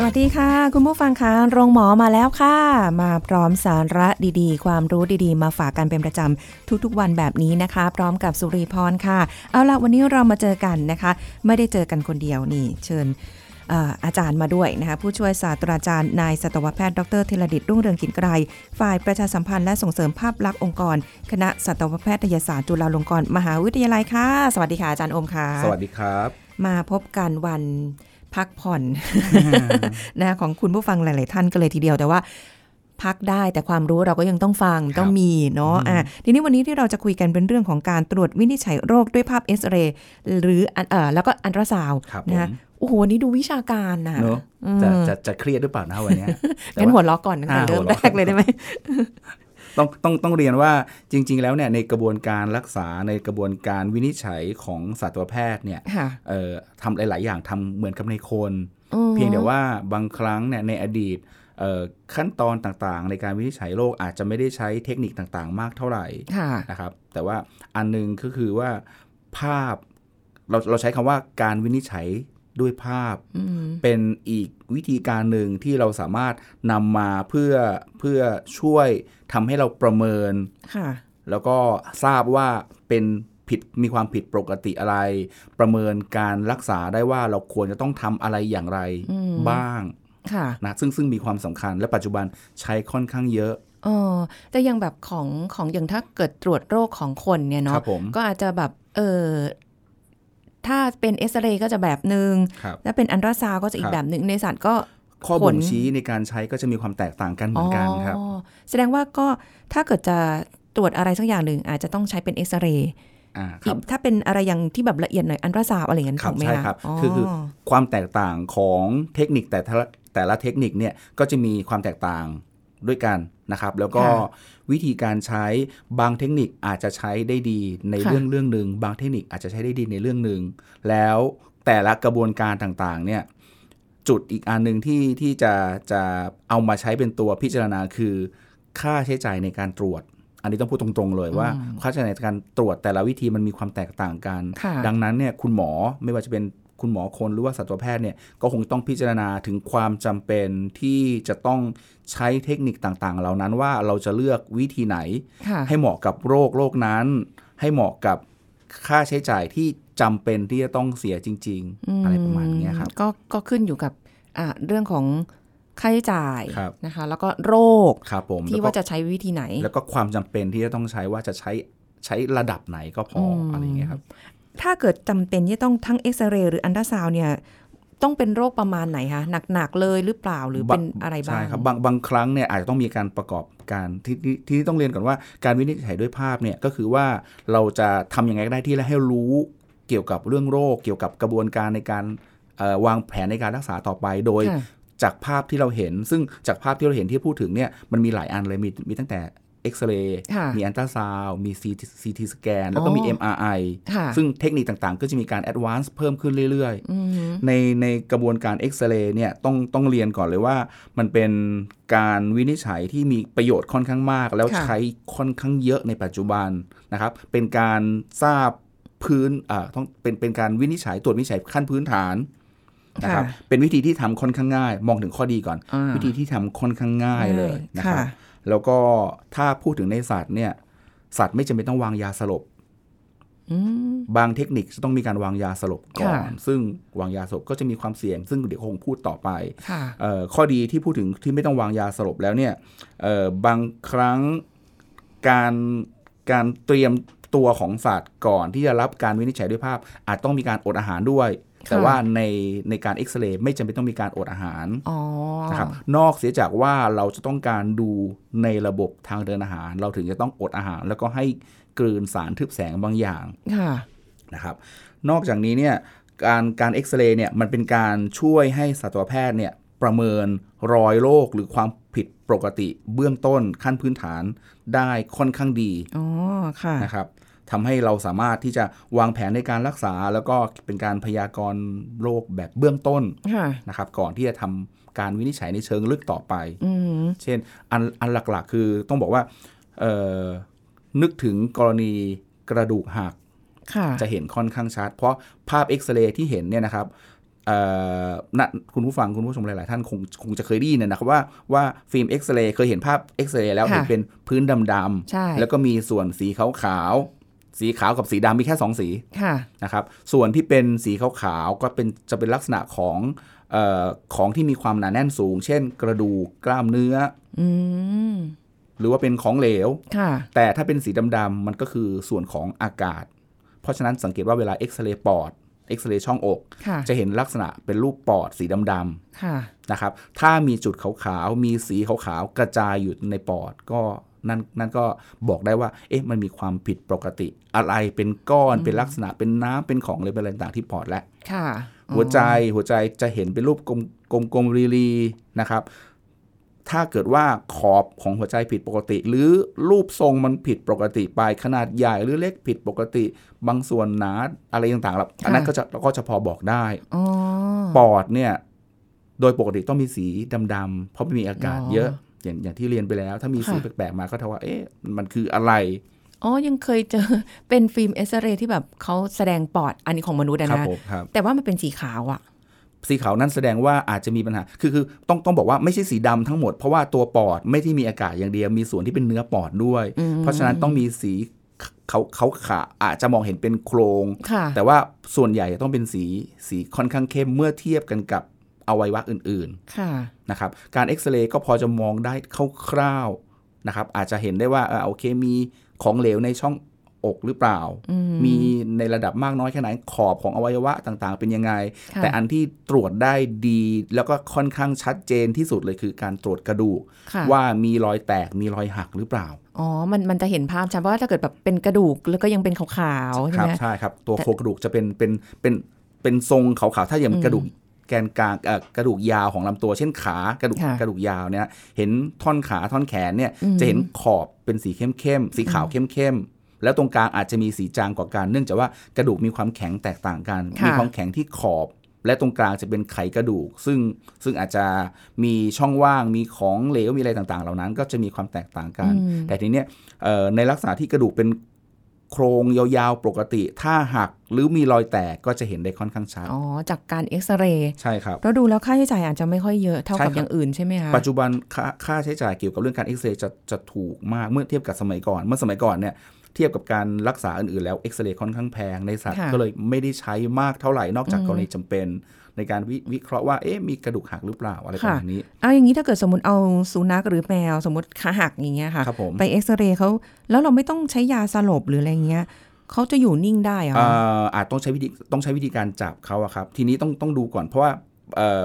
สวัสดีค่ะ คุณผู้ฟังคะโรงหมอมาแล้วค่ะ มาพร้อมสาระดีๆ ความรู้ดีๆ มาฝากกันเป็นประจำทุกๆวันแบบนี้นะคะ พร้อมกับสุริพรค่ะ เอาละวันนี้เรามาเจอกันนะคะ ไม่ได้เจอกันคนเดียวนี่ เชิญเอ่ออาจารย์มาด้วยนะคะผู้ช่วยศาสตราจารย์นายสัตวแพทย์ดรเทลดิตรุ่งเรืองกินไกรฝ่ายประชาสัมพันธ์และส่งเสริมภาพลักษณ์องค์กร คณะสัตวแพทยศาสตร์จุฬาลงกรณ์มหาวิทยาลัยค่ะ สวัสดีค่ะอาจารย์อมค่ะ สวัสดีครับ มาพบกันวัน พักผ่อนนะของคุณผู้ฟังหลาย ๆ ท่านกันเลยทีเดียวแต่ว่าพักได้แต่ความรู้เราก็ยังต้องฟังครับต้องมีเนาะอะทีนี้วันนี้ที่เราจะคุยกันเป็นเรื่องของการตรวจวินิจฉัยโรคด้วยภาพเอ็กซเรย์หรืออันเออแล้วก็อัลตราซาวด์ครับนะคะผมโอ้โหวันนี้ดูวิชาการนะเนอะอืมจะจะจะเครียดหรือเปล่านะวันเนี้ยแต่งั้นว่าหัวเราะก่อนตั้งแต่อ่าเริ่มหัวแรเราะกันเลยได้ไหม ต้องต้องต้องเรียนว่าจริง ๆ แล้วเนี่ยในกระบวนการรักษาในกระบวนการวินิจฉัยของสัตวแพทย์เนี่ยค่ะเอ่อทำหลาย ๆ อย่างทำเหมือนกับในคนอืมเพียงแต่ว่าบางครั้งเนี่ยในอดีตเอ่อขั้นตอนต่างๆ ในการวินิจฉัยโรคอาจจะไม่ได้ใช้เทคนิคต่างๆ มากเท่าไหร่ค่ะนะครับ แต่ว่าอันหนึงก็คือว่าภาพเราเราใช้คำว่าการวินิจฉัย ด้วยภาพอืมเป็นอีกวิธีการหนึ่งที่เราสามารถนำมาเพื่อเพื่อช่วยทำให้เราประเมินค่ะแล้วก็ทราบว่าเป็นผิดมีความผิดปกติอะไร ประเมินการรักษาได้ว่าเราควรจะต้องทำอะไรอย่างไรอืมบ้างค่ะนะซึ่งซึ่งมีความสำคัญและปัจจุบันใช้ค่อนข้างเยอะเออแต่อยังแบบของของอย่างถ้าเกิดตรวจโรคของคนเนี่ยคเนาะรับผมก็อาจจะแบบเออ ถ้าเป็นเอ็กซเรย์ก็จะแบบหนึ่งครับถ้าเป็นอันตราซาวด์ก็จะอีคกรับแบบหนึ่งในสัตว์ก็ข้อผบ่ลงชี้ในการใช้ก็จะมีความแตกต่างกันเหมือนกันครับอ๋อแสดงว่าก็ถ้าเกิดจะตรวจอะไรสักอย่างหนึ่งอาจจะต้องใช้เป็นเอ็กซเรย์อ่าคอีรักบถ้าเป็นอะไรอย่างที่แบบละเอียดหน่อยอันตราซาวด์อะไรอย่างนั้นครัถูบกไหมใช่คะครับอ๋อคือคือความแตกต่างของเทคนิคแต่ละแต่ละเทคนิคเนี่ยก็จะมีความแตกต่าง ด้วยกันนะครับ แล้วก็วิธีการใช้บางเทคนิคอาจจะใช้ได้ดีในเรื่องเรื่องหนึ่งบางเทคนิคอาจจะใช้ได้ดีในเรื่องหนึ่งแล้วแต่ละกระบวนการต่างๆเนี่ยจุดอีกอันหนึ่งที่ที่จะจะเอามาใช้เป็นตัวพิจารณาคือ ค่าใช้จ่ายในการตรวจ อันนี้ต้องพูดตรงๆเลยว่า ค่าใช้จ่ายในการตรวจแต่ละวิธีมันมีความแตกต่างกันค่ะดังนั้นเนี่ยคุณหมอไม่ว่าจะเป็น คุณหมอคนหรือว่าสัตวแพทย์เนี่ยก็คงต้องพิจารณาถึงความจำเป็นที่จะต้องใช้เทคนิคต่างๆ เหล่านั้นว่าเราจะเลือกวิธีไหนค่ะให้เหมาะกับโรคโรคนั้น ให้เหมาะกับค่าใช้จ่ายที่จำเป็นที่จะต้องเสียจริง ๆ อะไรประมาณเนี้ยครับก็ก็ขึ้นอยู่กับอ่าเรื่องของค่าใช้จ่ายครับนะคะ แล้วก็โรคครับผมที่แล้วก็ว่าจะใช้วิธีไหน แล้วก็ความจำเป็นที่จะต้องใช้ว่าจะใช้ใช้ระดับไหนก็พออมอะไรอย่างเงี้ยครับ ถ้าเกิดจำเป็นที่ต้องทั้งเอ็กซเรย์หรืออันตราซาวด์เนี่ยต้องเป็นโรคประมาณไหนคะหนักๆเลยหรือเปล่าหรือเป็นอะไรบ้างใช่ครับบางบางครั้งเนี่ยอาจจะต้องมีการประกอบการที่ที่ที่ต้องเรียนก่อนว่าการวินิจฉัยด้วยภาพเนี่ยก็คือว่าเราจะทำยังไงก็ได้ที่ให้รู้เกี่ยวกับเรื่องโรค เกี่ยวกับกระบวนการในการเอ่อวางแผนในการรักษาต่อไปโดยค่ะจากภาพที่เราเห็น ซึ่งจากภาพที่เราเห็นที่พูดถึงเนี่ยมันมีหลายอันเลยมีมีตั้งแต่เอ็กซเรย์ค่ะมีอัลตราซาวด์มี CT Scan แล้วก็มีอ๋อ MRI ค่ะซึ่งเทคนิคต่างๆ ก็จะมีการ advance เพิ่มขึ้นเรื่อยๆอืมในในกระบวนการเอ็กซเรย์เนี่ยต้องต้องเรียนก่อนเลยว่า มันเป็นการวินิจฉัยที่มีประโยชน์ค่อนข้างมาก แล้วค่ะใช้ค่อนข้างเยอะในปัจจุบันนะครับ เป็นการทราบพื้นอ่าต้องเป็นเป็นการวินิจฉัยตรวจวินิจฉัยขั้นพื้นฐานนะครับค่ะเป็นวิธีที่ทำค่อนข้างง่าย มองถึงข้อดีก่อนอ่าวิธีที่ทำค่อนข้างง่ายเลยนะครับค่ะ แล้วก็ถ้าพูดถึงในสัตว์เนี่ยสัตว์ไม่จำเป็นต้องวางยาสลบอืมบางเทคนิคจะต้องมีการวางยาสลบก่อนค่ะซึ่งวางยาสลบก็จะมีความเสี่ยง ซึ่งเดี๋ยวคงพูดต่อไปค่ะเอ่อข้อดีที่พูดถึงที่ไม่ต้องวางยาสลบแล้วเนี่ยเอ่อบางครั้งการการเตรียมตัวของสัตว์ก่อนที่จะรับการวินิจฉัยด้วยภาพ อาจต้องมีการอดอาหารด้วย แต่ว่าในในการเอ็กซเรย์ไม่จำเป็นต้องมีการอดอาหารอ๋อนะครับนอกเสียจากว่าเราจะต้องการดูในระบบทางเดินอาหาร เราถึงจะต้องอดอาหาร แล้วก็ให้กลืนสารทึบแสงบางอย่างค่ะนะครับ นอกจากนี้เนี่ยการการเอ็กซเรย์เนี่ยมันเป็นการช่วยให้สัตวแพทย์เนี่ยประเมินรอยโรคหรือความผิดปกติเบื้องต้นขั้นพื้นฐานได้ค่อนข้างดีอ๋อค่ะนะครับ ทำให้เราสามารถที่จะวางแผนในการรักษา แล้วก็เป็นการพยากรณ์โรคแบบเบื้องต้นค่ะนะครับก่อนที่จะทำการวินิจฉัยในเชิงลึกต่อไปอืมเช่นอันอันหลักๆ คือต้องบอกว่าเอ่อนึกถึงกรณีกระดูกหักค่ะจะเห็นค่อนข้างชัด เพราะภาพเอ็กซเรย์ที่เห็นเนี่ยนะครับเอ่อคุณผู้ฟังคุณผู้ชมหลาย ๆ ท่านคงคงจะเคยได้ยินนะครับว่าว่าฟิล์มเอ็กซเรย์เคยเห็นภาพเอ็กซเรย์แล้วค่ะเห็นเป็นพื้นดำใช่ๆแล้วก็มีส่วนสีขาวๆ สีขาวกับสีดำมีแค่สองสีค่ะนะครับ ส่วนที่เป็นสีขาวๆก็เป็นจะเป็นลักษณะของเออของที่มีความหนาแน่นสูง เช่น กระดูกกล้ามเนื้ออืมหรือว่าเป็นของเหลวค่ะแต่ถ้าเป็นสีดำๆมันก็คือส่วนของอากาศ เพราะฉะนั้นสังเกตว่าเวลาเอ็กซเรย์ปอดเอ็กซเรย์ช่องอกค่ะจะเห็นลักษณะเป็นรูปปอดสีดำค่ะๆนะครับ ถ้ามีจุดขาวๆ มีสีขาวๆ กระจายอยู่ในปอด ก็ นั่นนั่นก็บอกได้ว่าเอ๊ะมันมีความผิดปกติ อะไรเป็นก้อนเป็นลักษณะเป็นน้ำเป็นของอะไรเป็นอะไรต่างๆที่ปอดและค่ะหัวใจหัวใจจะเห็นเป็นรูปกลมกลมกลมรีรีนะครับ ถ้าเกิดว่าขอบของหัวใจผิดปกติ หรือรูปทรงมันผิดปกติไปขนาดใหญ่หรือเล็กผิดปกติ บางส่วนหนาอะไรต่างๆแล้วอันนั้นก็จะก็จะพอบอกได้อ๋อปอดเนี่ย โดยปกติต้องมีสีดำๆเพราะมันมีอากาศอ๋อเยอะ อย่างอย่างที่เรียนไปแล้ว ถ้ามีสีค่ะแปลกๆมาก็เท่าว่าเอ๊ะมันคืออะไรอ๋อ ยังเคยเจอเป็นฟิล์มเอ็กซเรย์ที่แบบเขาแสดงปอดอันนี้ของมนุษย์อะครับนะผมครับแต่ว่ามันเป็นสีขาวอะสีขาวนั่นแสดงว่าอาจจะมีปัญหา คือคือต้องต้องบอกว่าไม่ใช่สีดำทั้งหมด เพราะว่าตัวปอดไม่ที่มีอากาศอย่างเดียว มีส่วนที่เป็นเนื้อปอดด้วย เพราะฉะนั้นต้องมีสีเขาเขาขาอาจจะมองเห็นเป็นโครงค่ะแต่ว่าส่วนใหญ่ต้องเป็นสีสีค่อนข้างเข้มเมื่อเทียบกันกับ อวัยวะอื่นค่ะๆนะครับ การเอ็กซเรย์ก็พอจะมองได้คร่าวๆนะครับ อาจจะเห็นได้ว่าอ่าโอเคมีของเหลวในช่องอกหรือเปล่า มีในระดับมากน้อยแค่ไหน ขอบของอวัยวะต่างๆ เป็นยังไงค่ะแต่อันที่ตรวจได้ดี แล้วก็ค่อนข้างชัดเจนที่สุดเลยคือการตรวจกระดูกค่ะว่ามีรอยแตก มีรอยหักหรือเปล่า อ๋อ มันมันจะเห็นภาพชัดเพราะว่าถ้าเกิดแบบเป็นกระดูกแล้วก็ยังเป็นขาวๆใช่ครัไหมใช่ครับ ตัวแต่โครงกระดูกจะเป็นเป็นเป็นเป็นทรงขาวๆ ถ้าอย่างกระดูก แกนกลางเอ่อกระดูกยาวของลำตัวเช่นขากระดูกค่ะกระดูกยาวเนี่ยเห็นท่อนขาท่อนแขนเนี่ยอืมจะเห็นขอบเป็นสีเข้มๆสีขาวเข้มๆแล้วตรงกลางอาจจะมีสีจางกว่ากันเนื่องจากว่ากระดูกมีความแข็งแตกต่างกันค่ะมีความแข็งที่ขอบ และตรงกลางจะเป็นไขกระดูก ซึ่งซึ่งอาจจะมีช่องว่างมีของเหลวมีอะไรต่างๆ เหล่านั้น ก็จะมีความแตกต่างกัน แต่ทีเนี้ยเอ่อในลักษณะที่กระดูกเป็น โครงยาวๆ ปกติ ถ้าหักหรือมีรอยแตกก็จะเห็นได้ค่อนข้างชัดอ๋อ จากการเอ็กซเรย์ใช่ครับแล้วดูแล้วค่าใช้จ่ายอาจจะไม่ค่อยเยอะเท่าใช่กับครับอย่างอื่นใช่ไหมคะปัจจุบันค่าค่าใช้จ่ายเกี่ยวกับเรื่องการเอ็กซเรย์จะจะถูกมากเมื่อเทียบกับสมัยก่อน เมื่อสมัยก่อนเนี่ยเทียบกับการรักษาอื่นๆแล้วเอ็กซเรย์ค่อนข้างแพงในสัตว์ค่ะก็เลยไม่ได้ใช้มากเท่าไหร่นอกจากกรณีจำเป็น ในการวิวิเคราะห์ว่าเอ๊ะมีกระดูกหักหรือเปล่าอะไรประมาณนี้เอาอย่างนี้ถ้าเกิดสมมติเอาสุนัขหรือแมวสมมติขาหักอย่างเงี้ยค่ะครับผมไปเอ็กซเรย์เขาแล้วเราไม่ต้องใช้ยาสลบหรืออะไรเงี้ยเขาจะอยู่นิ่งได้เหรอเอ่ออาจต้องใช้วิธีต้องใช้วิธีการจับเขาอะครับ ทีนี้ต้องต้องดูก่อนเพราะว่าเอ่อ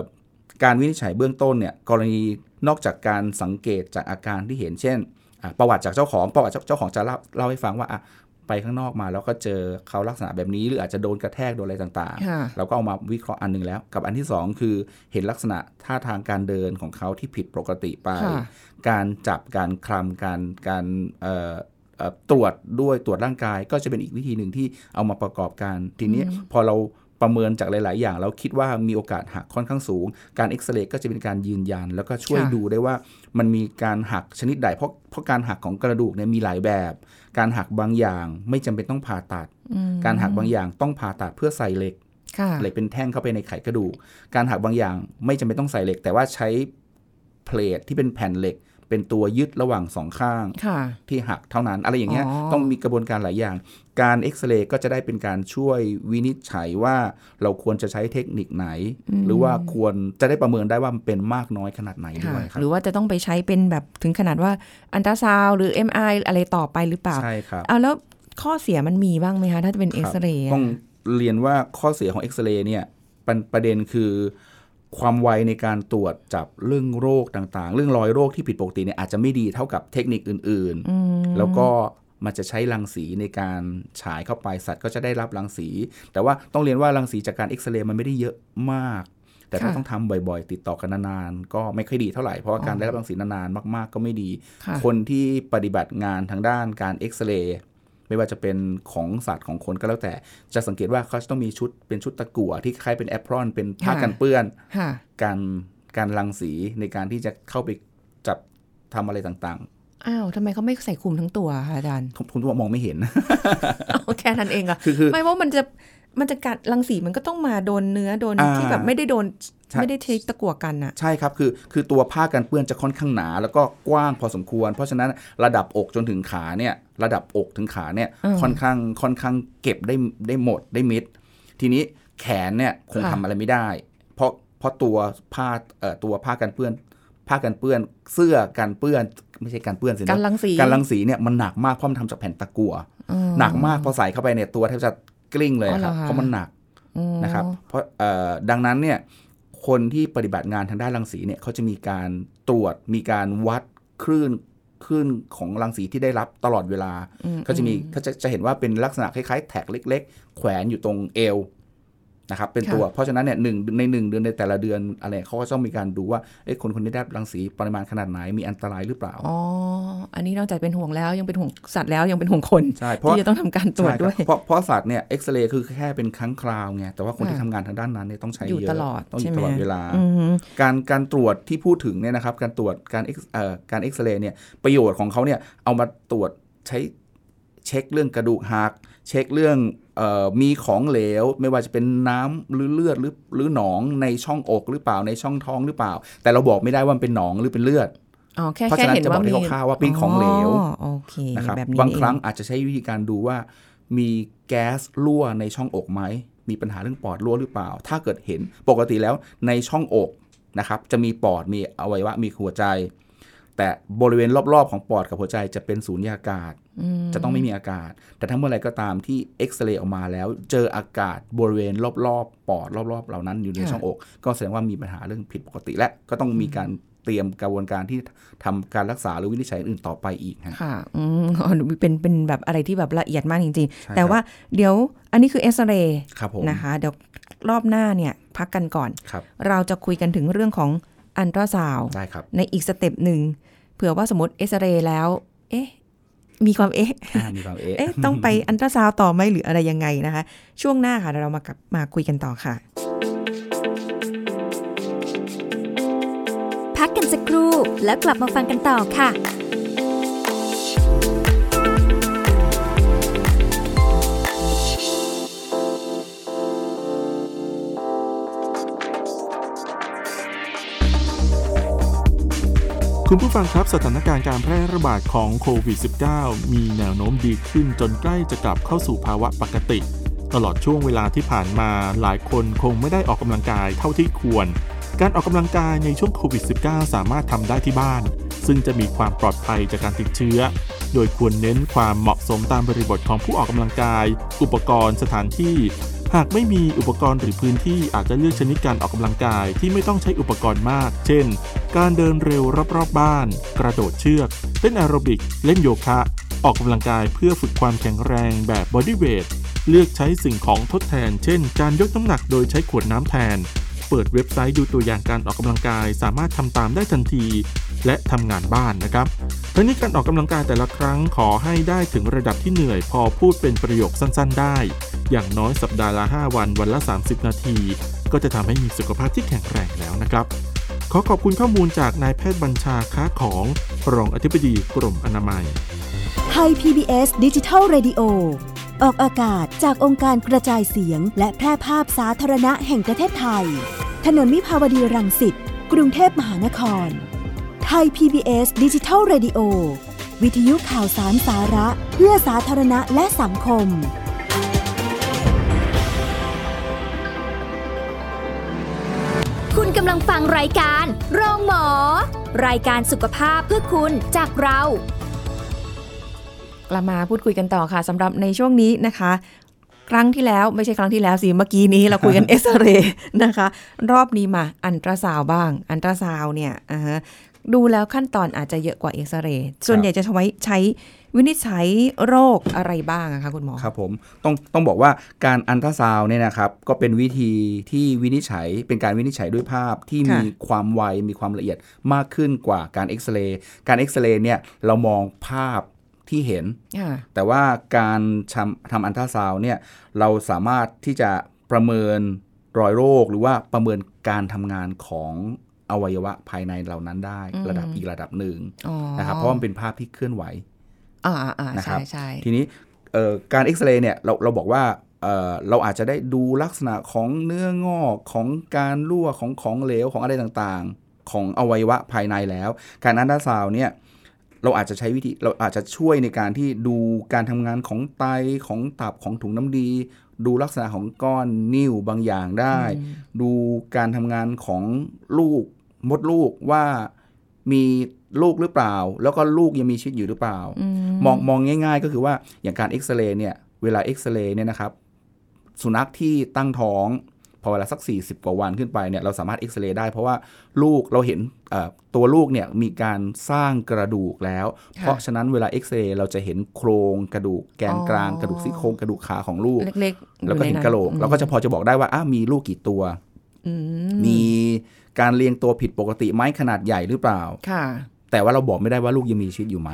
การวินิจฉัยเบื้องต้นเนี่ยกรณีนอกจากการสังเกตจากอาการที่เห็นเช่นอะประวัติจากเจ้าของประวัติเจ้าเจ้าของจะเล่าเล่าให้ฟังว่าอะ ไปข้างนอกมาแล้วก็เจอเขาลักษณะแบบนี้หรืออาจจะโดนกระแทกโดนอะไรต่างค่ะๆเราก็เอามาวิเคราะห์อันหนึงแล้ว กับอันที่สองคือเห็นลักษณะท่าทางการเดินของเขาที่ผิดปกติไปค่ะการจับการคลำการการเอ่อเอ่อตรวจด้วยตรวจร่างกายก็จะเป็นอีกวิธีหนึ่งที่เอามาประกอบกันทีนี้พอเรา ประเมินจากหลาย ๆ อย่าง แล้วคิดว่ามีโอกาสหักค่อนข้างสูง การเอ็กซเรย์ก็จะเป็นการยืนยัน แล้วก็ช่วยค่ะดูได้ว่ามันมีการหักชนิดใดเพราะเพราะการหักของกระดูกเนี่ยมีหลายแบบ การหักบางอย่างไม่จำเป็นต้องผ่าตัด การหักบางอย่างต้องผ่าตัดเพื่อใส่เหล็กค่ะเหล็กเป็นแท่งเข้าไปในไขกระดูก การหักบางอย่างไม่จำเป็นต้องใส่เหล็ก แต่ว่าใช้เพลทที่เป็นแผ่นเหล็ก เป็นตัวยึดระหว่างสองข้างค่ะที่หักเท่านั้น อะไรอย่างเงี้ยอ๋อต้องมีกระบวนการหลายอย่าง การเอ็กซเรย์ก็จะได้เป็นการช่วยวินิจฉัยว่าเราควรจะใช้เทคนิคไหน หรือว่าควรจะได้ประเมินได้ว่ามันเป็นมากน้อยขนาดไหนด้ค่ะวยครัหบรือว่าจะต้องไปใช้เป็นแบบถึงขนาดว่าอัลตราซาวด์หรือ MRI อะไรต่อไปหรือเปล่าใช่ครับเอาแล้วข้อเสียมันมีบ้างไหมคะ ถ้าจะเป็นเอ็กซเรย์ต้องเรียนว่าข้อเสียของเอ็กซเรย์เนี่ยประประเด็นคือความไวในการตรวจจับเรื่องโรคต่างๆ เรื่องรอยโรคที่ผิดปกติเนี่ยอาจจะไม่ดีเท่ากับเทคนิคอื่นๆ แล้วก็ มันจะใช้รังสีในการฉายเข้าไปสัตว์ก็จะได้รับรังสี แต่ว่าต้องเรียนว่ารังสีจากการเอ็กซเรย์มันไม่ได้เยอะมาก แต่ถ้าค่ะต้องทำบ่อยๆ ติดต่อกันนานๆ ก็ไม่ค่อยดีเท่าไหร่เพราะว่าการได้รับรังสีนานๆมาก ๆ ก็ไม่ดีค่ะคนที่ปฏิบัติงานทางด้านการเอ็กซเรย์ไม่ว่าจะเป็นของสัตว์ของคนก็แล้วแต่ จะสังเกตว่าเขาจะต้องมีชุดเป็นชุดตะกั่วที่คล้ายเป็นแอปรอนเป็นผ้าค่ะกันเปื้อนค่ะการการรังสีในการที่จะเข้าไปจับทำอะไรต่าง อ้าวทำไมเขาไม่ใส่คลุมทั้งตัวคะอาจารย์ๆผมผมมองไม่เห็นเอาแค่นั้นเองอะคือคือไม่ว่ามันจะมันจะกัดรังสีมันก็ต้องมาโดนเนื้อโดนอ่าที่แบบไม่ได้โดนใช่ไม่ได้เทคตะกั่วกันอะใช่ครับคือคือตัวผ้ากันเปื้อนจะค่อนข้างหนา แล้วก็กว้างพอสมควร เพราะฉะนั้นระดับอกจนถึงขาเนี่ยระดับอกถึงขาเนี่ยค่อนข้างค่อนข้างเก็บได้ได้หมดได้มิด ทีนี้แขนเนี่ยคงทำอะไรไม่ได้ เพราะเพราะตัวผ้าเอ่อตัวผ้ากันเปื้อน ผ้ากันเปื้อนเสื้อกันเปื้อน ไม่ใช่กันเปื้อนสินะการรังสีการรังสีเนี่ยมันหนักมากเพราะมันทำจากแผ่นตะกั่วอืมหนักมากพอใส่เข้าไปเนี่ยตัวแทบจะกลิ้งเลยอ๋อครับเหรอคะเพราะมันหนักอืมนะครับเพราะเอ่อดังนั้นเนี่ยคนที่ปฏิบัติงานทางด้านรังสีเนี่ยเขาจะมีการตรวจมีการวัดคลื่นคลื่นของรังสีที่ได้รับตลอดเวลาอืมเขาจะมีเขาจะจะเห็นว่าเป็นลักษณะคล้ายๆ แท็กเล็ก ๆ แขวนอยู่ตรงเอว นะครับเป็นตัว เพราะฉะนั้นเนี่ยหนึ่งในหนึ่งเดือนในแต่ละเดือนอะไรเขาก็ต้องมีการดูว่าเอ๊ะคนคนนี้ได้รับรังสีปริมาณขนาดไหนมีอันตรายหรือเปล่าอ๋ออันนี้นอกจากเป็นห่วงแล้วยังเป็นห่วงสัตว์แล้วยังเป็นห่วงคนใช่เพราะที่จะต้องทำการตรวจใช่คบด้วยเพราะเพราะสัตว์เนี่ยเอ็กซเรย์คือแค่เป็นครั้งคราวไงแต่ว่าคนที่ค่ะทำงานทางด้านนั้นเนี่ยต้องใช้อยู่เยอะตลอดต้องอใช่ยู่ไหมตลอดเวลาอืมการการตรวจที่พูดถึงเนี่ยนะครับการตรวจการ X เอ่อการเอ็กซเรย์เนี่ยประโยชน์ของเขาเนี่ยเอามาตรวจใช้เช็คเรื่องกระดูกหักเช็คเรื่องเออ มีของเหลวไม่ว่าจะเป็นน้ำหรือเลือดหรือหรือหนองในช่องอกหรือเปล่าในช่องท้องหรือเปล่า แต่เราบอกไม่ได้ว่ามันเป็นหนองหรือเป็นเลือดอ๋อแค่เพราะแค่ฉะนั้นเห็นจะบว่าอกได้มีคร่าวๆว่าเป็นของเหลวอ๋อโอเคนะครับแบบนี้บางนี่ครั้งเออาจจะใช้วิธีการดูว่า มีแก๊สรั่วในช่องอกไหมมีปัญหาเรื่องปอดรั่วหรือเปล่า ถ้าเกิดเห็นปกติแล้วในช่องอกนะครับจะมีปอดมีอวัยวะมีหัวใจ แต่บริเวณรอบๆของปอดกับหัวใจจะเป็นสูญญากาศอืมจะต้องไม่มีอากาศ แต่ทั้งเมื่อไรก็ตามที่เอ็กซเรย์ออกมาแล้ว เจออากาศบริเวณรอบๆ ปอดรอบๆ เหล่านั้นอยู่ในค่ะช่องอก ก็แสดงว่ามีปัญหาเรื่องผิดปกติ และก็ต้องมีการเตรียมกระบวนการที่ทำการรักษาหรือวินิจฉัยอื่นต่อไปอีกฮะค่ะอืมอ๋อเป็นเป็นแบบอะไรที่แบบละเอียดมากจริงใช่ๆแต่ว่าเดี๋ยวอันนี้คือเอ็กซเรย์ครับผมนะคะเดี๋ยวรอบหน้าเนี่ยพักกันก่อนครับเราจะคุยกันถึงเรื่องของ อัลตราซาวด์ครับในอีก step หนึ่งเผื่อว่าสมมติเอ็กซเรย์แล้ว เอ๊ะมีความเอ๊ะอ่ามีความเอ๊ะเอ๊ะ ต้องไปอัลตราซาวด์ต่อไหมหรืออะไรยังไงนะคะ ช่วงหน้าค่ะเดี๋ยวเรามากลับมาคุยกันต่อค่ะ พักกันสักครู่แล้วกลับมาฟังกันต่อค่ะ คุณผู้ฟังครับสถานการณ์การแพร่ระบาดของโควิด -19 มีแนวโน้มดีขึ้นจนใกล้จะกลับเข้าสู่ภาวะปกติ ตลอดช่วงเวลาที่ผ่านมาหลายคนคงไม่ได้ออกกำลังกายเท่าที่ควร การออกกำลังกายในช่วงโควิด -19 สามารถทำได้ที่บ้าน ซึ่งจะมีความปลอดภัยจากการติดเชื้อ โดยควรเน้นความเหมาะสมตามบริบทของผู้ออกกำลังกาย อุปกรณ์สถานที่ หากไม่มีอุปกรณ์หรือพื้นที่อาจจะเลือกชนิดการออกกำลังกายที่ไม่ต้องใช้อุปกรณ์มาก เช่น การเดินเร็วรอบๆบ้าน กระโดดเชือกเล่นแอโรบิก เล่นโยคะ ออกกำลังกายเพื่อฝึกความแข็งแรงแบบ body weight เลือกใช้สิ่งของทดแทน เช่น การยกน้ำหนักโดยใช้ขวดน้ำแทน เปิดเว็บไซต์ดูตัวอย่างการออกกำลังกาย สามารถทำตามได้ทันที และทำงานบ้านนะครับทั้งนี้การออกกำลังกายแต่ละครั้งขอให้ได้ถึงระดับที่เหนื่อย พอพูดเป็นประโยคสั้น ๆ ได้ อย่างน้อยสัปดาห์ละ 5 วันวันละ 30 นาที ก็จะทำให้มีสุขภาพที่แข็งแรงแล้วนะครับ ขอขอบคุณข้อมูลจากนายแพทย์บัญชาค้าของรองอธิบดีกรมอนามัยไทย PBS ดิจิทัล Radio ออกอากาศจากองค์การกระจายเสียง และแพร่ภาพสาธารณะแห่งประเทศไทย ถนนมิภาวดีรังสิต กรุงเทพมหานคร ไทย PBS ดิจิทัล Radio วิทยุข่าวสารสาระ เพื่อสาธารณะและสังคม กำลังฟังรายการโรงหมอ รายการสุขภาพเพื่อคุณจากเรา กลับมาพูดคุยกันต่อค่ะสำหรับในช่วงนี้นะคะ ครั้งที่แล้วไม่ใช่ครั้งที่แล้วสิเมื่อกี้นี้เราคุยกันเอ็กซเรย์นะคะ รอบนี้มาอัลตราซาวด์บ้าง อัลตราซาวด์เนี่ยอ่าฮะดูแล้วขั้นตอนอาจจะเยอะกว่าเอ็กซเรย์ส่วนใหญ่จะใช้ใช้ วินิจฉัยโรคอะไรบ้างอะคะคุณหมอครับผมต้องต้องบอกว่าการอันตราซาวน์เนี่ยนะครับก็เป็นวิธีที่วินิจฉัยเป็นการวินิจฉัยด้วยภาพที่ค่ะมีความไวมีความละเอียดมากขึ้นกว่าการเอ็กซเรย์การเอ็กซเรย์เนี่ยเรามองภาพที่เห็นค่ะแต่ว่าการทำทำอันตราซาวน์เนี่ยเราสามารถที่จะประเมินรอยโรคหรือว่าประเมินการทำงานของอวัยวะภายในเหล่านั้นได้อืมระดับอีกระดับหนึ่งอ๋อนะครับเพราะว่ามันเป็นภาพที่เคลื่อนไหว อ่าอ่าอ่านะครัใช่บใช่ทีนี้เอ่อการเอ็กซเรย์เนี่ยเราเราบอกว่าเอ่อเราอาจจะได้ดูลักษณะของเนื้องอกของการรั่วของของเหลวของอะไรต่างๆ ของอวัยวะภายในแล้ว การอันตราซาวน์เนี่ยเราอาจจะใช้วิธีเราอาจจะช่วยในการที่ดูการทำงานของไตของตับของถุงน้ำดี ดูลักษณะของก้อนนิ่วบางอย่างได้ ดูการทำงานของลูกมดลูกว่า มีลูกหรือเปล่า แล้วก็ลูกยังมีชีวิตอยู่หรือเปล่าอืมมองมองง่าย ๆ ก็คือว่าอย่างการเอ็กซเรย์เนี่ยเวลาเอ็กซเรย์เนี่ยนะครับ สุนัขที่ตั้งท้องพอเวลาสัก 40 กว่าวันขึ้นไปเนี่ยเราสามารถเอ็กซเรย์ได้เพราะว่าลูกเราเห็นเอ่อตัวลูกเนี่ยมีการสร้างกระดูกแล้ว เพราะฉะนั้นเวลาเอ็กซเรย์เราจะเห็นโครงกระดูกแกนกลางอ๋อกระดูกซี่โครงกระดูกขาของลูกเล็กๆแล้วก็เห็นอยู่ใกระโหลกอืมเราก็จะพอจะบอกได้ว่าอ้ามีลูกกี่ตัวอืมมี การเรียงตัวผิดปกติไหมขนาดใหญ่หรือเปล่า ค่ะ แต่ว่าเราบอกไม่ได้ว่าลูกยังมีชีวิตอยู่ไหม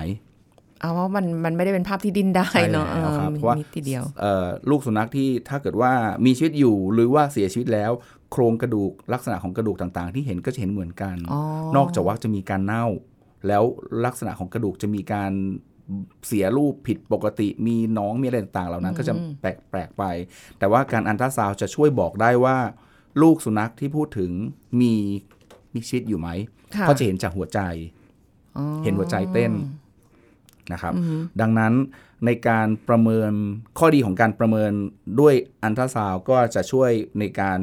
เอาว่ามันมันไม่ได้เป็นภาพที่ดิ้นได้เนาะใช่แล้วครับออเพราะว่านิดทีเดียวเอ่อลูกสุนัขที่ถ้าเกิดว่ามีชีวิตอยู่หรือว่าเสียชีวิตแล้ว โครงกระดูกลักษณะของกระดูกต่างๆ ที่เห็นก็จะเห็นเหมือนกันอ๋อนอกจากว่าจะมีการเน่า แล้วลักษณะของกระดูกจะมีการเสียรูปผิดปกติมีหน้องมีอะไรต่างๆ เหล่านั้นก็จะแปลกแปลกไป แต่ว่าการอัลตราซาวด์จะช่วยบอกได้ว่า ลูกสุนัขที่พูดถึงมีมีชีวิตอยู่ไหมค่ะเพราะจะเห็นจากหัวใจอ๋อเห็นหัวใจเต้นนะครับอืมดังนั้นในการประเมินข้อดีของการประเมินด้วยอัลตราซาวด์ก็จะช่วยในการ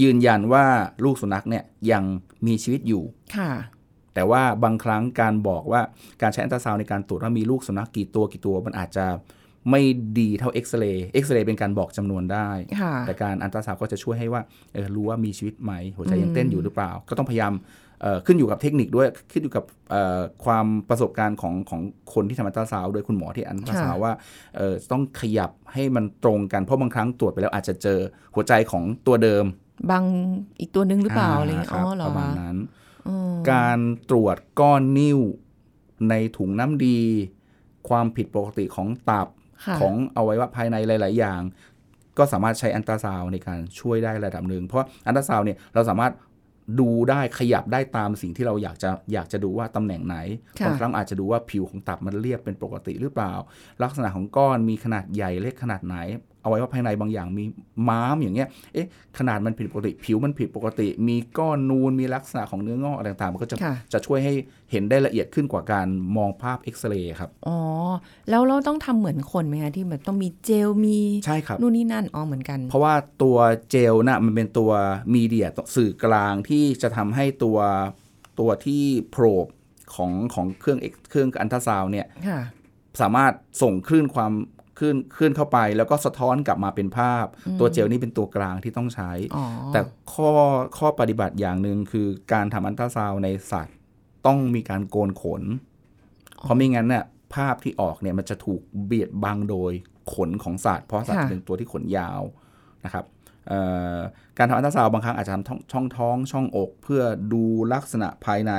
ยืนยันว่าลูกสุนัขเนี่ยยังมีชีวิตอยู่ค่ะ แต่ว่าบางครั้งการบอกว่าการใช้อัลตราซาวด์ในการตรวจว่ามีลูกสุนัขกี่ตัวกี่ตัว มันอาจจะ ไม่ดีเท่าเอ็กซเรย์เอ็กซเรย์เป็นการบอกจำนวนได้ค่ะแต่การอัลตราซาวด์ก็จะช่วยให้ว่าเออรู้ว่ามีชีวิตไหม หัวใจยังเต้นอยู่หรือเปล่า ก็ต้องพยายามเอ่อขึ้นอยู่กับเทคนิคด้วยขึ้นอยู่กับเอ่อความประสบการณ์ของของคนที่ทำอัลตราซาวด์ด้วยคุณหมอที่อัลตราซาวด์ว่าเอ่อต้องขยับให้มันตรงกันเพราะบางครั้งตรวจไปแล้วอาจจะเจอหัวใจของตัวเดิม บางอีกตัวหนึงหรือเปล่าอะไรอย่างเงี้ยคอ๋บอเหรอประมาณนั้นอืมการตรวจก้อนนิ่วในถุงน้ำดี ความผิดปกติของตับค่ะ ของอวัยวะภายในหลาย ๆ อย่าง ก็สามารถใช้อันตราซาวน์ในการช่วยได้ระดับหนึ่งเพราะอันตราซาวน์เนี่ยเราสามารถดูได้ขยับได้ตามสิ่งที่เราอยากจะอยากจะดูว่าตำแหน่งไหนค่ะบางครั้งอาจจะดูว่าผิวของตับมันเรียบเป็นปกติหรือเปล่า ลักษณะของก้อนมีขนาดใหญ่เล็กขนาดไหน อวัยวะภายในบางอย่างมีม้ามอย่างเงี้ย เอ๊ะ ขนาดมันผิดปกติ ผิวมันผิดปกติ มีก้อนนูน มีลักษณะของเนื้องอกอะไรต่างๆ มันก็จะค่ะจะช่วยให้เห็นได้ละเอียดขึ้นกว่าการมองภาพเอ็กซเรย์ครับ อ๋อ แล้วเราต้องทำเหมือนคนไหมคะที่แบบต้องมีเจล มีใช่ครับนู่นนี่นั่น อ๋อ เหมือนกัน เพราะว่าตัวเจลน่ะมันเป็นตัวมีเดียสื่อกลางที่จะทำให้ตัวตัวที่โพรบของของเครื่อง X- เครื่องอันตราซาวน์เนี่ยค่ะสามารถส่งคลื่นความ คลื่นคลื่นเข้าไป แล้วก็สะท้อนกลับมาเป็นภาพ ตัวเจลนี่เป็นตัวกลางที่ต้องใช้อ๋อแต่ข้อข้อปฏิบัติอย่างหนึ่งคือการทำอันตราซาวน์ในสัตว์ ต้องมีการโกนขน เพราะไม่งั้นเนี่ยภาพที่ออกเนี่ยมันจะถูกเบียดบังโดยขนของสัตว์เพราะสัตว์ค่ะเป็นตัวที่ขนยาวนะครับเอ่อการทำอันตราซาวน์บางครั้งอาจจะทำช่องท้องช่องอก เพื่อดูลักษณะภายใน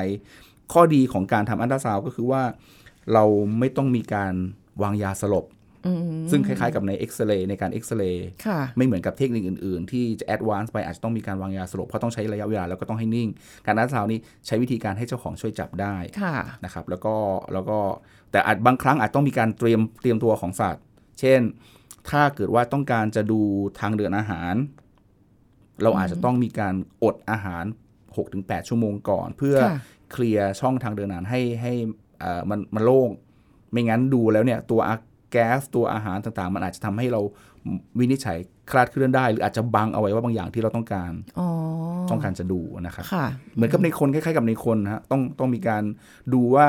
ข้อดีของการทำอันตราซาวน์ก็คือว่าเราไม่ต้องมีการวางยาสลบอืม ซึ่งคล้ายๆกับในเอ็กซเรย์ในการเอ็กซเรย์ค่ะไม่เหมือนกับเทคนิคอื่นๆ ที่จะ advance ไปอาจจะต้องมีการวางยาสลบเพราะต้องใช้ระยะเวลาแล้วก็ต้องให้นิ่ง การอัลตราซาวด์นี้ใช้วิธีการให้เจ้าของช่วยจับได้ค่ะนะครับแล้วก็แล้วก็แต่อาจบางครั้งอาจต้องมีการเตรียมเตรียมตัวของสัตว์ เช่น ถ้าเกิดว่าต้องการจะดูทางเดินอาหาร เราอาจจะต้องมีการอดอาหาร 6-8 ชั่วโมงก่อน เพื่อค่ะเคลียร์ช่องทางเดินอาหารให้ให้เอ่อมันมันโล่งไม่งั้นดูแล้วเนี่ยตัวอา แก๊สตัวอาหารต่างๆ มันอาจจะทำให้เราวินิจฉัยคลาดเคลื่อนได้ หรืออาจจะบังเอาไว้ว่าบางอย่างที่เราต้องการอ๋อต้องการจะดูนะครับค่ะเหมือนกับในคนคล้ายๆกับในคนนะฮะต้องต้องมีการดูว่า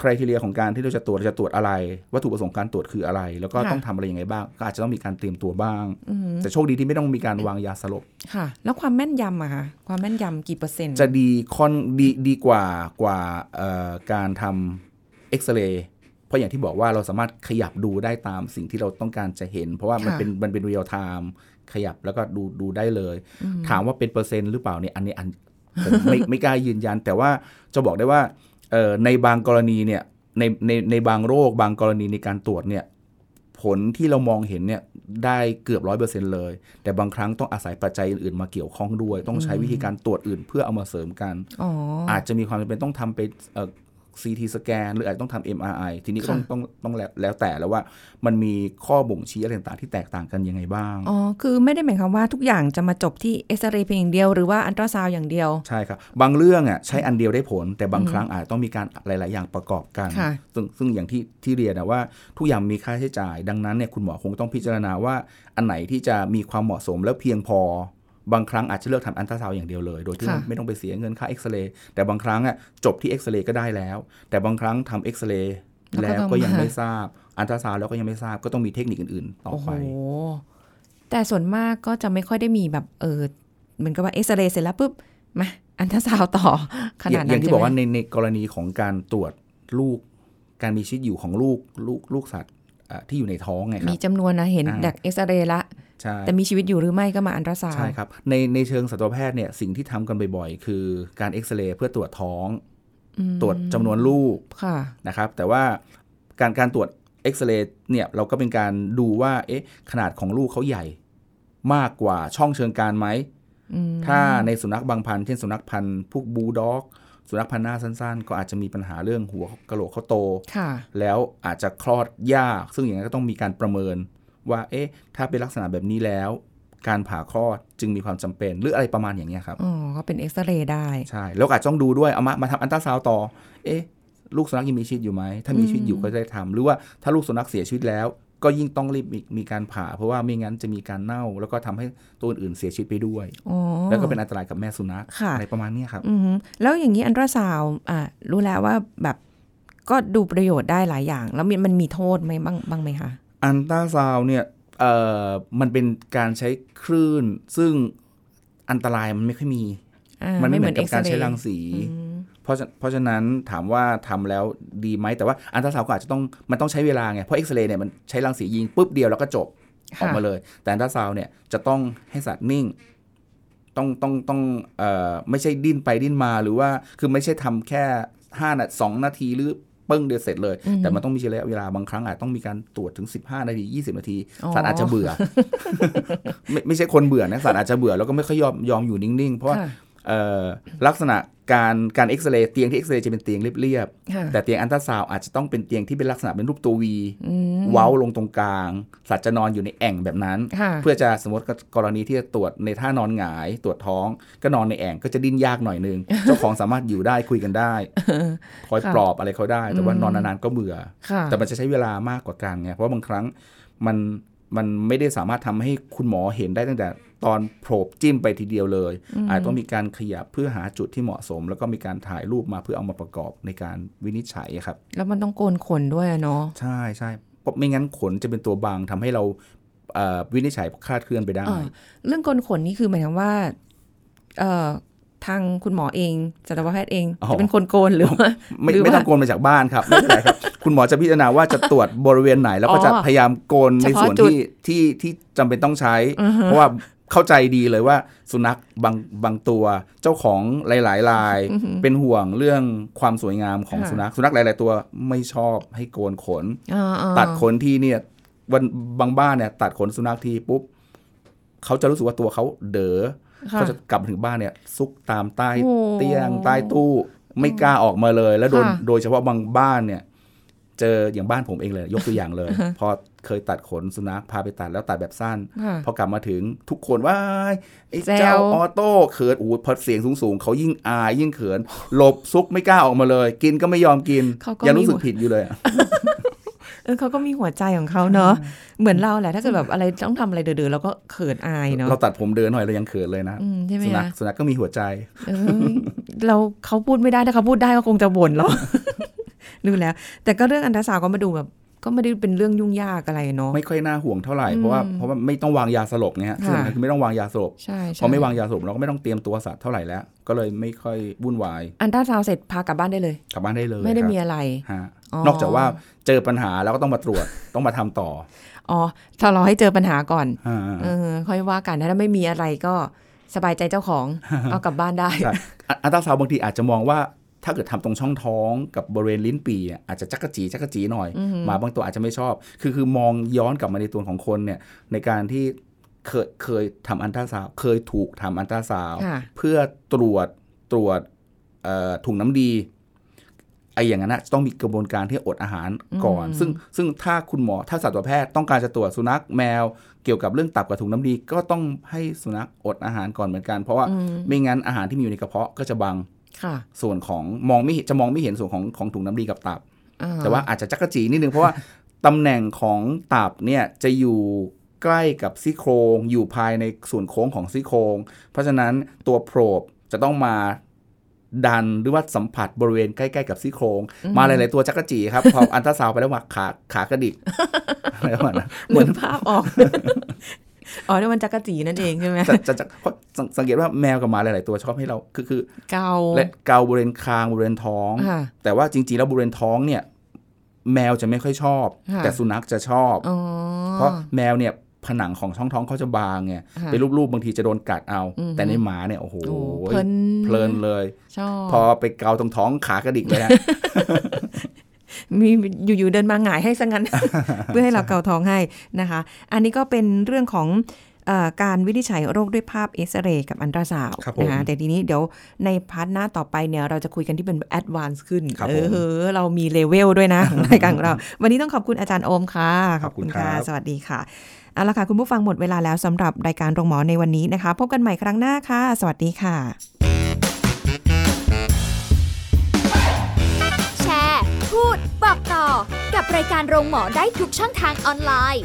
คุณทีเรียของการที่เราจะตรวจเราจะตรวจอะไร วัตถุประสงค์การตรวจคืออะไร แล้วก็ค่ะต้องทำอะไรยังไงบ้าง ก็อาจจะต้องมีการเตรียมตัวบ้างอืมแต่โชคดีที่ไม่ต้องมีการวางยาสลบค่ะ แล้วความแม่นยำอะคะความแม่นยำกี่เปอร์เซ็นต์ จะดีค่อนดีดีกว่ากว่าเอ่อการทำเอ็กซเรย์ เพราะอย่างที่บอกว่าเราสามารถขยับดูได้ตามสิ่งที่เราต้องการจะเห็น เพราะว่ามันค่ะเป็นมันเป็น real time ขยับแล้วก็ดูดูได้เลย ถามว่าเป็นเปอร์เซ็นต์หรือเปล่าเนี่ยอันนี้อันผมไม่ไม่กล้ายืนยัน แต่ว่าจะบอกได้ว่าเอ่อในบางกรณีเนี่ยในในในบางโรคบางกรณีในการตรวจเนี่ยผลที่เรามองเห็นเนี่ยได้เกือบร้อยเปอร์เซ็นต์เลย แต่บางครั้งต้องอาศัยปัจจัยอื่นๆมาเกี่ยวข้องด้วย ต้องใช้วิธีการตรวจอื่นเพื่อเอามาเสริมกันอ๋ออาจจะมีความจำเป็นต้องทำเป็นเอ่อ CT สแกนหรืออาจจะต้องทำ MRI ทีนี้ก็ต้องค่ะต้องต้องแล้วแล้วแต่แล้วว่า มันมีข้อบ่งชี้อะไรต่างๆที่แตกต่างกันยังไงบ้าง อ๋อ คือไม่ได้หมายความว่าทุกอย่างจะมาจบที่เอ็กซเรย์เพียงอย่างเดียวหรือว่าอันตราซาวด์อย่างเดียว ใช่ครับ บางเรื่องอะใช้อันเดียวได้ผล แต่บางครั้งอาจต้องมีการหลาย ๆ อย่างประกอบกันค่ะซึ่งซึ่งอย่างที่ที่เรียนนะว่าทุกอย่างมีค่าใช้จ่าย ดังนั้นเนี่ยคุณหมอคงต้องพิจารณาว่าอันไหนที่จะมีความเหมาะสมแล้วเพียงพอ บางครั้งอาจจะเลือกทำอัลตราซาวด์อย่างเดียวเลย โดยที่ค่ะไม่ต้องไปเสียเงินค่าเอ็กซเรย์แต่บางครั้งอะจบที่เอ็กซเรย์ก็ได้แล้ว แต่บางครั้งทำเอ็กซเรย์แล้วก็ยังไม่ทราบ อัลตราซาวด์แล้วก็ยังไม่ทราบก็ต้องมีเทคนิคอื่น ๆ ต่อโอ้โหไปแต่ส่วนมากก็จะไม่ค่อยได้มีแบบเออเหมือนกับว่าเอ็กซเรย์เสร็จแล้วปุ๊บมาอัลตราซาวด์ต่อขอนาย่าดงอนั้ย่านงที่ใช่บอกไหมว่าในในกรณีของการตรวจลูกการมีชีวิตอยู่ของลูกลูกลูกสัตว์อะที่อยู่ในท้องไงครัมีบจำนวนนะเห็นอ่าจากเอ็กซเรย์ละใช่ แต่มีชีวิตอยู่หรือไม่ก็มาอัลตราซาวด์ใช่ครับ ในในเชิงสัตวแพทย์เนี่ยสิ่งที่ทำกันบ่อยๆ คือการเอ็กซเรย์เพื่อตรวจท้องอืมตรวจจำนวนลูกค่ะนะครับ แต่ว่าการการตรวจเอ็กซเรย์เนี่ยเราก็เป็นการดูว่าเอ๊ะขนาดของลูกเขาใหญ่ มากกว่าช่องเชิงกรานไหมอืมถ้าในสุนัขบางพันธุ์เช่นสุนัขพันธุ์พวกบูลด็อกสุนัขพันธุ์หน้าสั้นๆ ก็อาจจะมีปัญหาเรื่องหัวกะโหลกเขาโตค่ะแล้วอาจจะคลอดยาก ซึ่งอย่างนั้นก็ต้องมีการประเมิน ว่าเอ๊ะถ้าเป็นลักษณะแบบนี้แล้ว การผ่าคลอดจึงมีความจำเป็น หรืออะไรประมาณอย่างนี้ยครับอ๋อก็เป็นเอ็กซเรย์ได้ใช่แล้วอาจจะต้องดูด้วยเอามามาทำอัลตราซาวด์ต่อ เอ๊ะลูกสุนัขยังมีชีวิตอยู่ไหม ถ้ามีชีวิตอยู่ก็จะได้ทำหรือว่าถ้าลูกสุนัขเสียชีวิตแล้ว ก็ยิ่งต้องรีบมีมีการผ่า เพราะว่าไม่งั้นจะมีการเน่า แล้วก็ทำให้ตัวอื่นๆเสียชีวิตไปด้วยอ๋อแล้วก็เป็นอันตรายกับแม่สุนัขค่ะอะไรประมาณเนี้ยครับอือฮึแล้วอย่างนี้อัลตราซาวด์อะรู้แล้วว่าแบบก็ดูประโยชน์ได้หลายอย่าง แล้วมันมันมีโทษไหมบ้างบ้างไหมคะ อัลตราซาวด์เนี่ยเอ่อมันเป็นการใช้คลื่น ซึ่งอันตรายมันไม่ค่อยมีอ่ามันไม่เหมือนเอ็กับการใช้ซเย์รังสีอืมเพราะฉะเพราะฉะนั้นถามว่าทำแล้วดีไหมแต่ว่าอัลตราซาวด์ก็อาจจะต้องมันต้องใช้เวลาไง เพราะเอ็กซเรย์เนี่ยมันใช้รังสียิงปุ๊บเดียวแล้วก็จบออกมาเลย แต่อันตราซาวน์เนี่ยจะต้องให้สัตว์นิ่ง ต้องต้องต้องเอ่อไม่ใช่ดิ้นไปดิ้นมาหรือว่าคือไม่ใช่ทำแค่ห้านาสองนาทีหรือ ปึ้งเดียวเสร็จเลยอือฮึแต่มันต้องมีระยะเวลาบางครั้งอาจต้องมีการตรวจถึง 15 นาที 20 นาทีอ๋อสัตว์อาจจะเบื่อ ไม่ไม่ใช่คนเบื่อนะสัตว์อาจจะเบื่อแล้วก็ไม่ค่อยยอมยอมอยู่นิ่งๆ เพราะว่าค่ะเอ่อ ลักษณะการการเอ็กซเรย์เตียงที่เอ็กซเรย์จะเป็นเตียงเรียบค่ะๆแต่เตียงอันตราซาวด์อาจจะต้องเป็นเตียงที่เป็นลักษณะเป็นรูปตัววีอืมเว้าลงตรงกลาง สัตว์จะนอนอยู่ในแอ่งแบบนั้นค่ะเพื่อจะสมมติกรณีที่จะตรวจในท่านอนหงายตรวจท้อง ก็นอนในแอ่งก็จะดิ้นยากหน่อยนึง เจ้าของสามารถอยู่ได้คุยกันได้ คอยค่ะปลอบอะไรเขาได้ แต่ว่าอืมนอนนานๆก็เบื่อค่ะแต่มันจะใช้เวลามากกว่ากันไงเพราะว่าบางครั้งมัน มันไม่ได้สามารถทำให้คุณหมอเห็นได้ตั้งแต่ตอนโผล่จิ้มไปทีเดียวเลย อาจต้องมีการขยับเพื่อหาจุดที่เหมาะสม แล้วก็มีการถ่ายรูปมาเพื่อเอามาประกอบในการวินิจฉัยครับ แล้วมันต้องโกนขนด้วยอะเนาะใช่ใช่เพราะไม่งั้นขนจะเป็นตัวบังทำให้เราเอ่อวินิจฉัยคลาดเคลื่อนไปได้เออเรื่องโกนขนนี่คือหมายถึงว่าเอ่อ ทางคุณหมอเองสัตวแพทย์เองอ๋อจะเป็นคนโกนหรือว่าไม่หรือไม่ต้องว่าโกนมาจากบ้านครับไม่เป็นไรครับ คุณหมอจะพิจารณาว่าจะตรวจบริเวณไหน แล้วก็จะอ๋อพยายามโกนในเฉพาะส่วนจุดที่ที่ที่จำเป็นต้องใช้อือฮะเพราะว่าเข้าใจดีเลยว่าสุนัขบางบางตัวเจ้าของหลายๆราย เป็นห่วงเรื่องความสวยงามของค่ะสุนัขสุนัขหลาย ๆ ตัวไม่ชอบให้โกนขนอ่าๆตัดขนทีเนี่ยวันบางบ้านเนี่ยตัดขนสุนัขทีปุ๊บเขาจะรู้สึกว่าตัวเขาเด๋อค่ะ เขาจะกลับมาถึงบ้านเนี่ย ซุกตามใต้โอ้เตียงใต้ตู้ไม่กล้าออกมาเลย แล้วโดยค่ะโดยเฉพาะบางบ้านเนี่ย เจออย่างบ้านผมเองเลย ยกตัวอย่างเลย พอเคยตัดขนสุนัขพาไปตัดแล้วตัดแบบสั้นค่ะพอกลับมาถึงทุกคนว่าไอ้แซวเจ้าออโต้เขินโอ้โหพอเสียงสูงๆเขายิ่งอายยิ่งเขินหลบซุกไม่กล้าออกมาเลย กินก็ไม่ยอมกินเขาก็ยังมีรู้สึกหัวผิดอยู่เลยอะ เออเขาก็มีหัวใจของเขาเนาะเหมือนเราแหละถ้าเกิดแบบอะไรต้องทำอะไรเด๋อๆเราก็เขินอายเนาะเราตัดผมเด๋อหน่อยเรายังเขินเลยนะอืมใช่ไหมสุนัขคะสุนัขก็มีหัวใจเออเราเขาพูดไม่ได้ถ้าเขาพูดได้ก็คงจะบ่นเราดูแล้ว แต่ก็เรื่องอัลตราซาวด์ก็มาดูแบบก็ไม่ได้เป็นเรื่องยุ่งยากอะไรเนาะไม่ค่อยน่าห่วงเท่าไหร่อืมเพราะว่าเพราะว่าไม่ต้องวางยาสลบไงฮะค่ะซึ่งคือไม่ต้องวางยาสลบใช่พใช่อไม่วางยาสลบเราก็ไม่ต้องเตรียมตัวสัตว์เท่าไหร่แล้ว ก็เลยไม่ค่อยวุ่นวาย อัลตราซาวด์เสร็จพากลับบ้านได้เลย กลับบ้านได้เลย ไม่ได้ครับมีอะไรฮะอ๋อนอกจากว่า เจอปัญหาแล้วก็ต้องมาตรวจต้องมาทำต่อ อ๋อถ้าเราให้เจอปัญหาก่อนอ่าเออค่อยว่ากันถ้าไม่มีอะไรก็สบายใจเจ้าของเอากลับบ้านได้ใช่อะอัลตราซาวด์บางทีอาจจะมองว่าถ้าเกิดทำตรงช่องท้องกับบริเวณลิ้นปี่อะอาจจะจั๊กจี้จั๊กจี้หน่อยอือหือหมาบางตัวอาจจะไม่ชอบ คือคือมองย้อนกลับมาในตัวของคนเนี่ยในการที่เคยเคยทำอัลตราซาวด์เคยถูกทำอัลตราซาวด์ค่ะเพื่อตรวจตรวจเอ่อถุงน้ำดี ไอ้อย่างนั้นนะต้องมีกระบวนการที่อดอาหารก่อนอืมซึ่งซึ่งถ้าคุณหมอถ้าสัตวแพทย์ต้องการจะตรวจสุนัขแมว เกี่ยวกับเรื่องตับกับถุงน้ำดี ก็ต้องให้สุนัขอดอาหารก่อนเหมือนกัน เพราะว่าอืมไม่งั้นอาหารที่มีอยู่ในกระเพาะก็จะบังค่ะส่วนของมองไม่เห็นจะมองไม่เห็นส่วนของของถุงน้ำดีกับตับอ่แต่ว่าอาจจะจั๊กจี้นิดนึงเพราะว่าตำแหน่งของตับเนี่ยจะอยู่ใกล้กับซี่โครงอยู่ภายในส่วนโค้งของซี่โครง เพราะฉะนั้นตัว probe จะต้องมา ดันหรือว่าสัมผัสบริเวณใกล้ ๆ กับซี่โครง มาหลาย ๆ ตัวจั๊กจี้ครับ พออัลตราซาวด์ไปแล้วว่าขาขากระดิกอะไรประมาณนั้นเหมือนภาพออกอ๋อนี่มันจั๊กจี้นั่นเองใช่ไหมจะจะจะเพราะสังสังเกตว่าแมวกับหมาหลาย ๆ ตัวชอบให้เราคือคือเกาและเกาบริเวณคางบริเวณท้องค่ะแต่ว่าจริง ๆ แล้วบริเวณท้องเนี่ย แมวจะไม่ค่อยชอบค่ะแต่สุนัขจะชอบอ๋อเพราะแมวเนี่ย ผนังของช่องท้องเขาจะบางไงค่ะไปรูปๆบางทีจะโดนกัดเอาอือฮึแต่ในหมาเนี่ยโอ้โหโอ้เพลินเพลินเลยชอบพอไปเกาตรงท้องขากระดิกเลยฮะมีอยู่ๆเดินมาหงายให้ซะงั้น เพื่อให้เราเกาท้องให้นะคะ อันนี้ก็เป็นเรื่องของเออ การวินิจฉัยโรคด้วยภาพเอ็กซเรย์กับอัลตราซาวด์ครับผมนะคะแต่ทีนี้เดี๋ยวใน part หน้าต่อไปเนี่ยเราจะคุยกันที่เป็น advance ขึ้นครับเอผมอเรามีเลเวลด้วยนะของรายการของเรา วันนี้ต้องขอบคุณอาจารย์โอมค่ะ ขอบคุณครับสวัสดีค่ะเอาละค่ะ คุณผู้ฟังหมดเวลาแล้วสำหรับรายการโรงหมอในวันนี้นะคะ พบกันใหม่ครั้งหน้าค่ะ สวัสดีค่ะ แชร์ พูด บอกต่อ กับรายการโรงหมอได้ทุกช่องทางออนไลน์